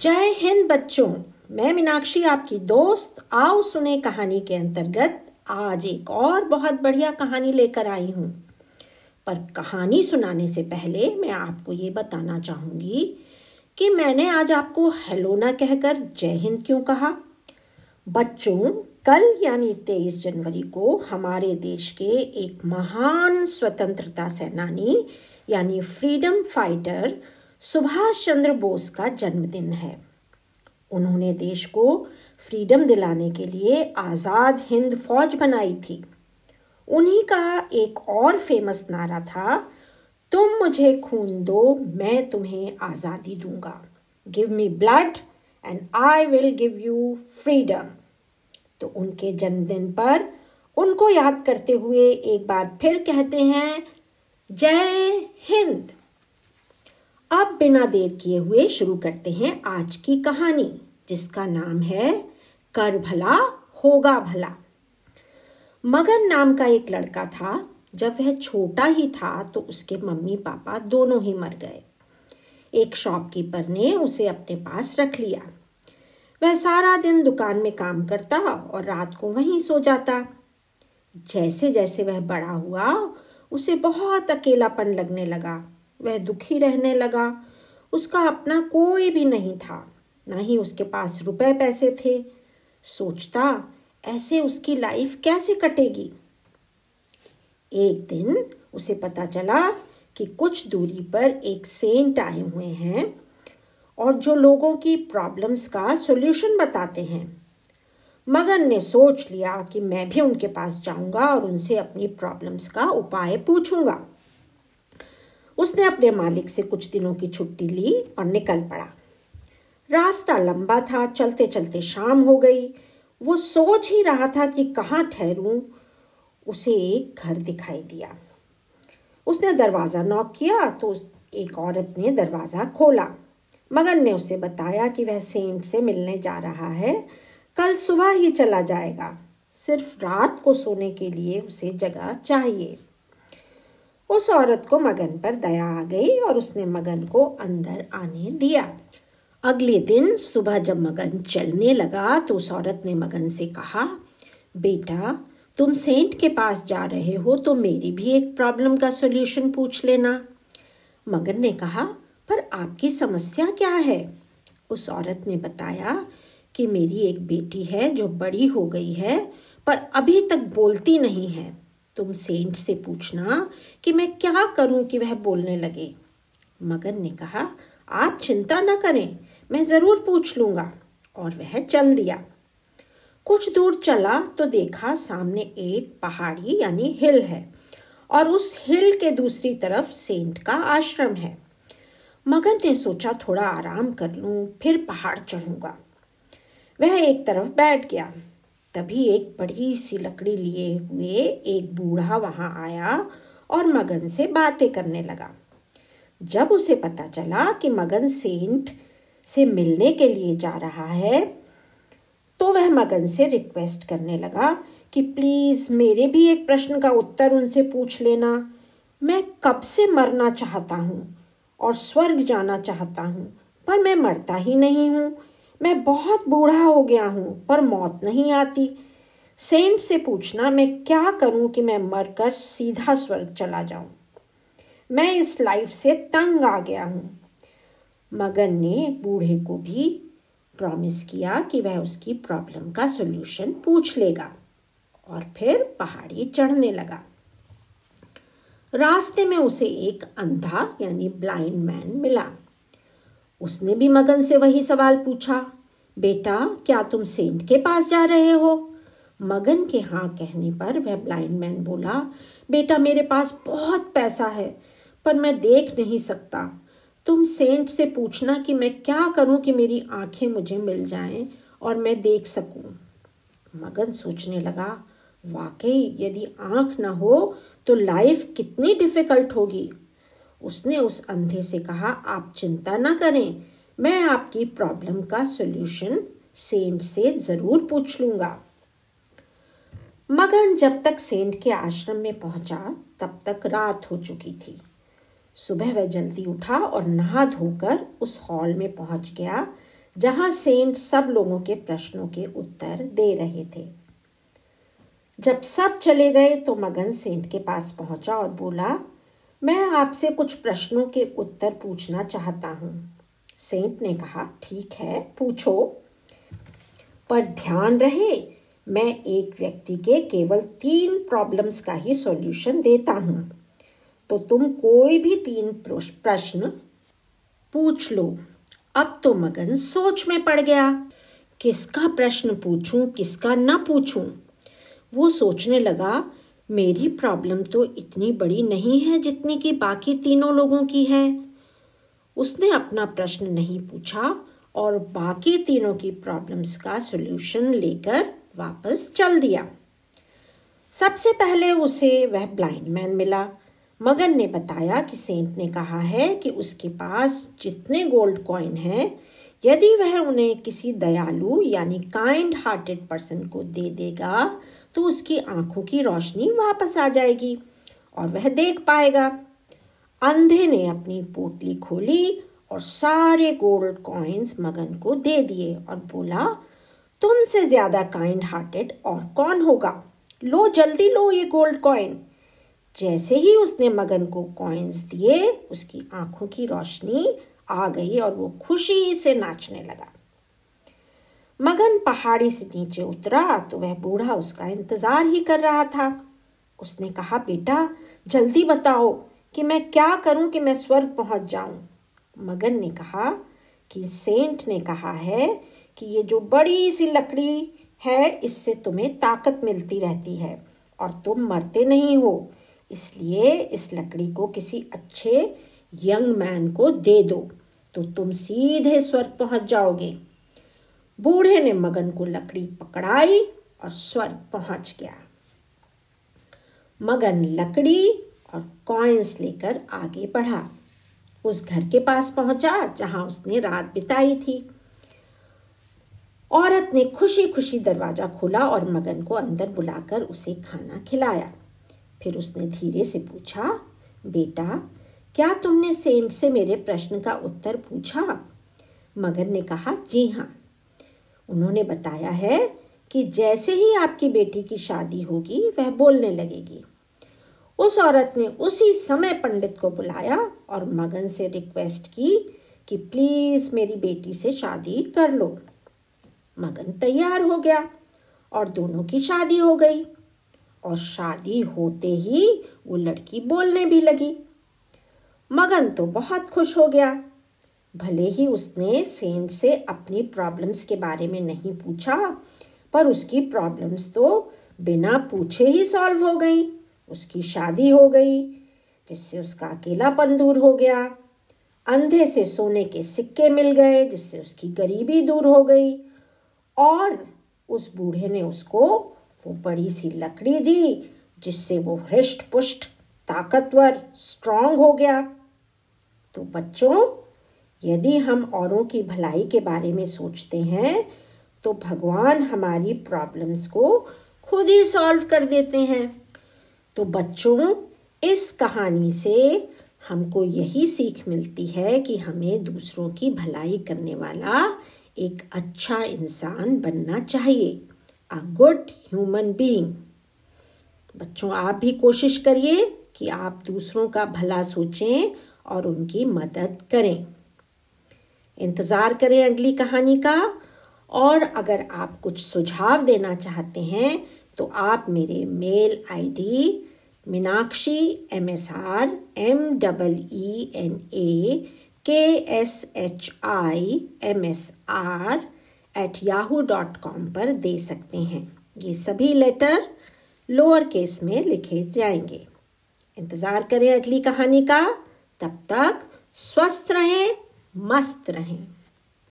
जय हिंद बच्चों। मैं मीनाक्षी, आपकी दोस्त आओ सुने कहानी के अंतर्गत आज एक और बहुत बढ़िया कहानी लेकर आई हूँ। पर कहानी सुनाने से पहले मैं आपको ये बताना चाहूँगी कि मैंने आज आपको हेलो ना कहकर जय हिंद क्यों कहा? बच्चों, कल यानी 23 जनवरी को हमारे देश के एक महान स्वतंत्रता सेनानी यानी फ्रीडम फाइटर सुभाष चंद्र बोस का जन्मदिन है। उन्होंने देश को फ्रीडम दिलाने के लिए आज़ाद हिंद फौज बनाई थी। उन्हीं का एक और फ़ेमस नारा था, तुम मुझे खून दो, मैं तुम्हें आज़ादी दूँगा। Give me blood and I will give you freedom तो उनके जन्मदिन पर उनको याद करते हुए एक बार फिर कहते हैं, जय हिंद। अब बिना देर किए हुए शुरू करते हैं आज की कहानी, जिसका नाम है कर भला, होगा भला। मगन नाम का एक लड़का था, जब वह छोटा ही था तो उसके मम्मी पापा दोनों ही मर गए। एक शॉपकीपर ने उसे अपने पास रख लिया। वह सारा दिन दुकान में काम करता और रात को वहीं सो जाता। जैसे जैसे वह बड़ा हुआ, उसे बहुत अकेलापन लगने लगा। वह दुखी रहने लगा। उसका अपना कोई भी नहीं था, ना ही उसके पास रुपए पैसे थे। सोचता, ऐसे उसकी लाइफ कैसे कटेगी? एक दिन उसे पता चला कि कुछ दूरी पर एक सेंट आए हुए हैं और जो लोगों की प्रॉब्लम्स का सॉल्यूशन बताते हैं। मगन ने सोच लिया कि मैं भी उनके पास जाऊँगा और उनसे अपनी प्रॉब्लम्स का उपाय पूछूँगा। उसने अपने मालिक से कुछ दिनों की छुट्टी ली और निकल पड़ा। रास्ता लंबा था चलते चलते शाम हो गई। वो सोच ही रहा था कि कहाँ ठहरूं, उसे एक घर दिखाई दिया। उसने दरवाज़ा नॉक किया तो उस, एक औरत ने दरवाज़ा खोला। मगन ने उसे बताया कि वह सेंट से मिलने जा रहा है। कल सुबह ही चला जाएगा। सिर्फ़ रात को सोने के लिए उसे जगह चाहिए। उस औरत को मगन पर दया आ गई और उसने मगन को अंदर आने दिया। अगले दिन सुबह जब मगन चलने लगा तो उस औरत ने मगन से कहा, बेटा, तुम सेंट के पास जा रहे हो तो मेरी भी एक प्रॉब्लम का सोल्यूशन पूछ लेना। मगन ने कहा, पर आपकी समस्या क्या है? उस औरत ने बताया कि, मेरी एक बेटी है जो बड़ी हो गई है, पर अभी तक बोलती नहीं है। तुम सेंट से पूछना कि मैं क्या करूँ कि वह बोलने लगे। मगन ने कहा, आप चिंता न करें, मैं ज़रूर पूछ लूँगा। और वह चल दिया। कुछ दूर चला तो देखा सामने एक पहाड़ी यानी हिल है, और उस हिल के दूसरी तरफ़ सेंट का आश्रम है। मगन ने सोचा, थोड़ा आराम कर लूँ, फिर पहाड़ चढ़ूँगा। वह एक तरफ़ बैठ गया। तभी एक बड़ी सी लकड़ी लिए हुए एक बूढ़ा वहाँ आया और मगन से बातें करने लगा। जब उसे पता चला कि मगन सेंट से मिलने के लिए जा रहा है तो वह मगन से रिक्वेस्ट करने लगा कि प्लीज़ मेरे भी एक प्रश्न का उत्तर उनसे पूछ लेना। मैं कब से मरना चाहता हूँ और स्वर्ग जाना चाहता हूँ, पर मैं मरता ही नहीं हूँ। मैं बहुत बूढ़ा हो गया हूँ, पर मौत नहीं आती। सेंट से पूछना, मैं क्या करूँ कि मैं मरकर सीधा स्वर्ग चला जाऊँ? मैं इस लाइफ से तंग आ गया हूँ। मगन ने बूढ़े को भी प्रॉमिस किया कि वह उसकी प्रॉब्लम का सॉल्यूशन पूछ लेगा और फिर पहाड़ी चढ़ने लगा। रास्ते में उसे एक अंधा, यानी ब्लाइंड मैन मिला। उसने भी मगन से वही सवाल पूछा, बेटा, क्या तुम सेंट के पास जा रहे हो? मगन के हाँ कहने पर वह ब्लाइंड मैन बोला, बेटा, मेरे पास बहुत पैसा है, पर मैं देख नहीं सकता। तुम सेंट से पूछना कि मैं क्या करूँ कि मेरी आँखें मुझे मिल जाएँ और मैं देख सकूँ? मगन सोचने लगा, वाकई, यदि आँख ना हो तो लाइफ कितनी डिफ़िकल्ट होगी। उसने उस अंधे से कहा, आप चिंता ना करें। मैं आपकी प्रॉब्लम का सॉल्यूशन सेंट से ज़रूर पूछ लूँगा। मगन जब तक सेंट के आश्रम में पहुँचा, तब तक रात हो चुकी थी। सुबह वह जल्दी उठा और नहा धोकर उस हॉल में पहुँच गया, जहाँ सेंट सब लोगों के प्रश्नों के उत्तर दे रहे थे। जब सब चले गए तो मगन सेंट के पास पहुँचा और बोला मैं आपसे कुछ प्रश्नों के उत्तर पूछना चाहता हूँ। सेंट ने कहा, ठीक है, पूछो। पर ध्यान रहे, मैं एक व्यक्ति के केवल तीन प्रॉब्लम्स का ही सॉल्यूशन देता हूँ। तो तुम कोई भी तीन प्रश्न पूछ लो। अब तो मगन सोच में पड़ गया। किसका प्रश्न पूछूँ, किसका न पूछूँ? वो सोचने लगा मेरी प्रॉब्लम तो इतनी बड़ी नहीं है जितनी कि बाकी तीनों लोगों की है। उसने अपना प्रश्न नहीं पूछा और बाकी तीनों की प्रॉब्लम्स का सॉल्यूशन लेकर वापस चल दिया। सबसे पहले उसे वह ब्लाइंड मैन मिला। मगन ने बताया कि सेंट ने कहा है कि उसके पास जितने गोल्ड कॉइन हैं, यदि वह उन्हें किसी दयालु यानी काइंड हार्टेड पर्सन को दे देगा तो उसकी आँखों की रोशनी वापस आ जाएगी और वह देख पाएगा। अंधे ने अपनी पोटली खोली और सारे गोल्ड कॉइन्स मगन को दे दिए और बोला, तुमसे ज़्यादा काइंड हार्टेड और कौन होगा? लो, जल्दी लो ये गोल्ड कॉइन जैसे ही उसने मगन को कॉइन्स दिए, उसकी आँखों की रोशनी आ गई और वो खुशी से नाचने लगा। मगन पहाड़ी से नीचे उतरा तो वह बूढ़ा उसका इंतज़ार ही कर रहा था। उसने कहा, बेटा, जल्दी बताओ कि मैं क्या करूँ कि मैं स्वर्ग पहुँच जाऊँ? मगन ने कहा कि सेंट ने कहा है कि ये जो बड़ी सी लकड़ी है, इससे तुम्हें ताकत मिलती रहती है और तुम मरते नहीं हो। इसलिए इस लकड़ी को किसी अच्छे यंग मैन को दे दो तो तुम सीधे स्वर्ग पहुँच जाओगे। बूढ़े ने मगन को लकड़ी पकड़ाई और स्वर्ग पहुँच गया। मगन लकड़ी और कॉइन्स लेकर आगे बढ़ा। उस घर के पास पहुँचा, जहाँ उसने रात बिताई थी। औरत ने खुशी खुशी दरवाज़ा खोला और मगन को अंदर बुलाकर उसे खाना खिलाया। फिर उसने धीरे से पूछा, बेटा, क्या तुमने सेंट से मेरे प्रश्न का उत्तर पूछा? मगन ने कहा, जी हाँ उन्होंने बताया है कि जैसे ही आपकी बेटी की शादी होगी, वह बोलने लगेगी। उस औरत ने उसी समय पंडित को बुलाया और मगन से रिक्वेस्ट की कि प्लीज़ मेरी बेटी से शादी कर लो। मगन तैयार हो गया और दोनों की शादी हो गई। और शादी होते ही वो लड़की बोलने भी लगी। मगन तो बहुत खुश हो गया। भले ही उसने सेंट से अपनी प्रॉब्लम्स के बारे में नहीं पूछा, पर उसकी प्रॉब्लम्स तो बिना पूछे ही सॉल्व हो गई। उसकी शादी हो गई, जिससे उसका अकेलापन दूर हो गया। अंधे से सोने के सिक्के मिल गए, जिससे उसकी गरीबी दूर हो गई। और उस बूढ़े ने उसको वो बड़ी सी लकड़ी दी, जिससे वो हृष्ट पुष्ट ताकतवर स्ट्रांग हो गया। तो बच्चों यदि हम औरों की भलाई के बारे में सोचते हैं तो भगवान हमारी प्रॉब्लम्स को खुद ही सॉल्व कर देते हैं। तो बच्चों, इस कहानी से हमको यही सीख मिलती है कि हमें दूसरों की भलाई करने वाला एक अच्छा इंसान बनना चाहिए अ गुड ह्यूमन बीइंग बच्चों, आप भी कोशिश करिए कि आप दूसरों का भला सोचें और उनकी मदद करें। इंतज़ार करें अगली कहानी का। और अगर आप कुछ सुझाव देना चाहते हैं तो आप मेरे mail ID Meenakshi M S R M double E N A K S H I M S R at Yahoo dot com पर दे सकते हैं। ये सभी लेटर लोअर केस में लिखे जाएँगे। इंतज़ार करें अगली कहानी का। तब तक स्वस्थ रहें मस्त रहें।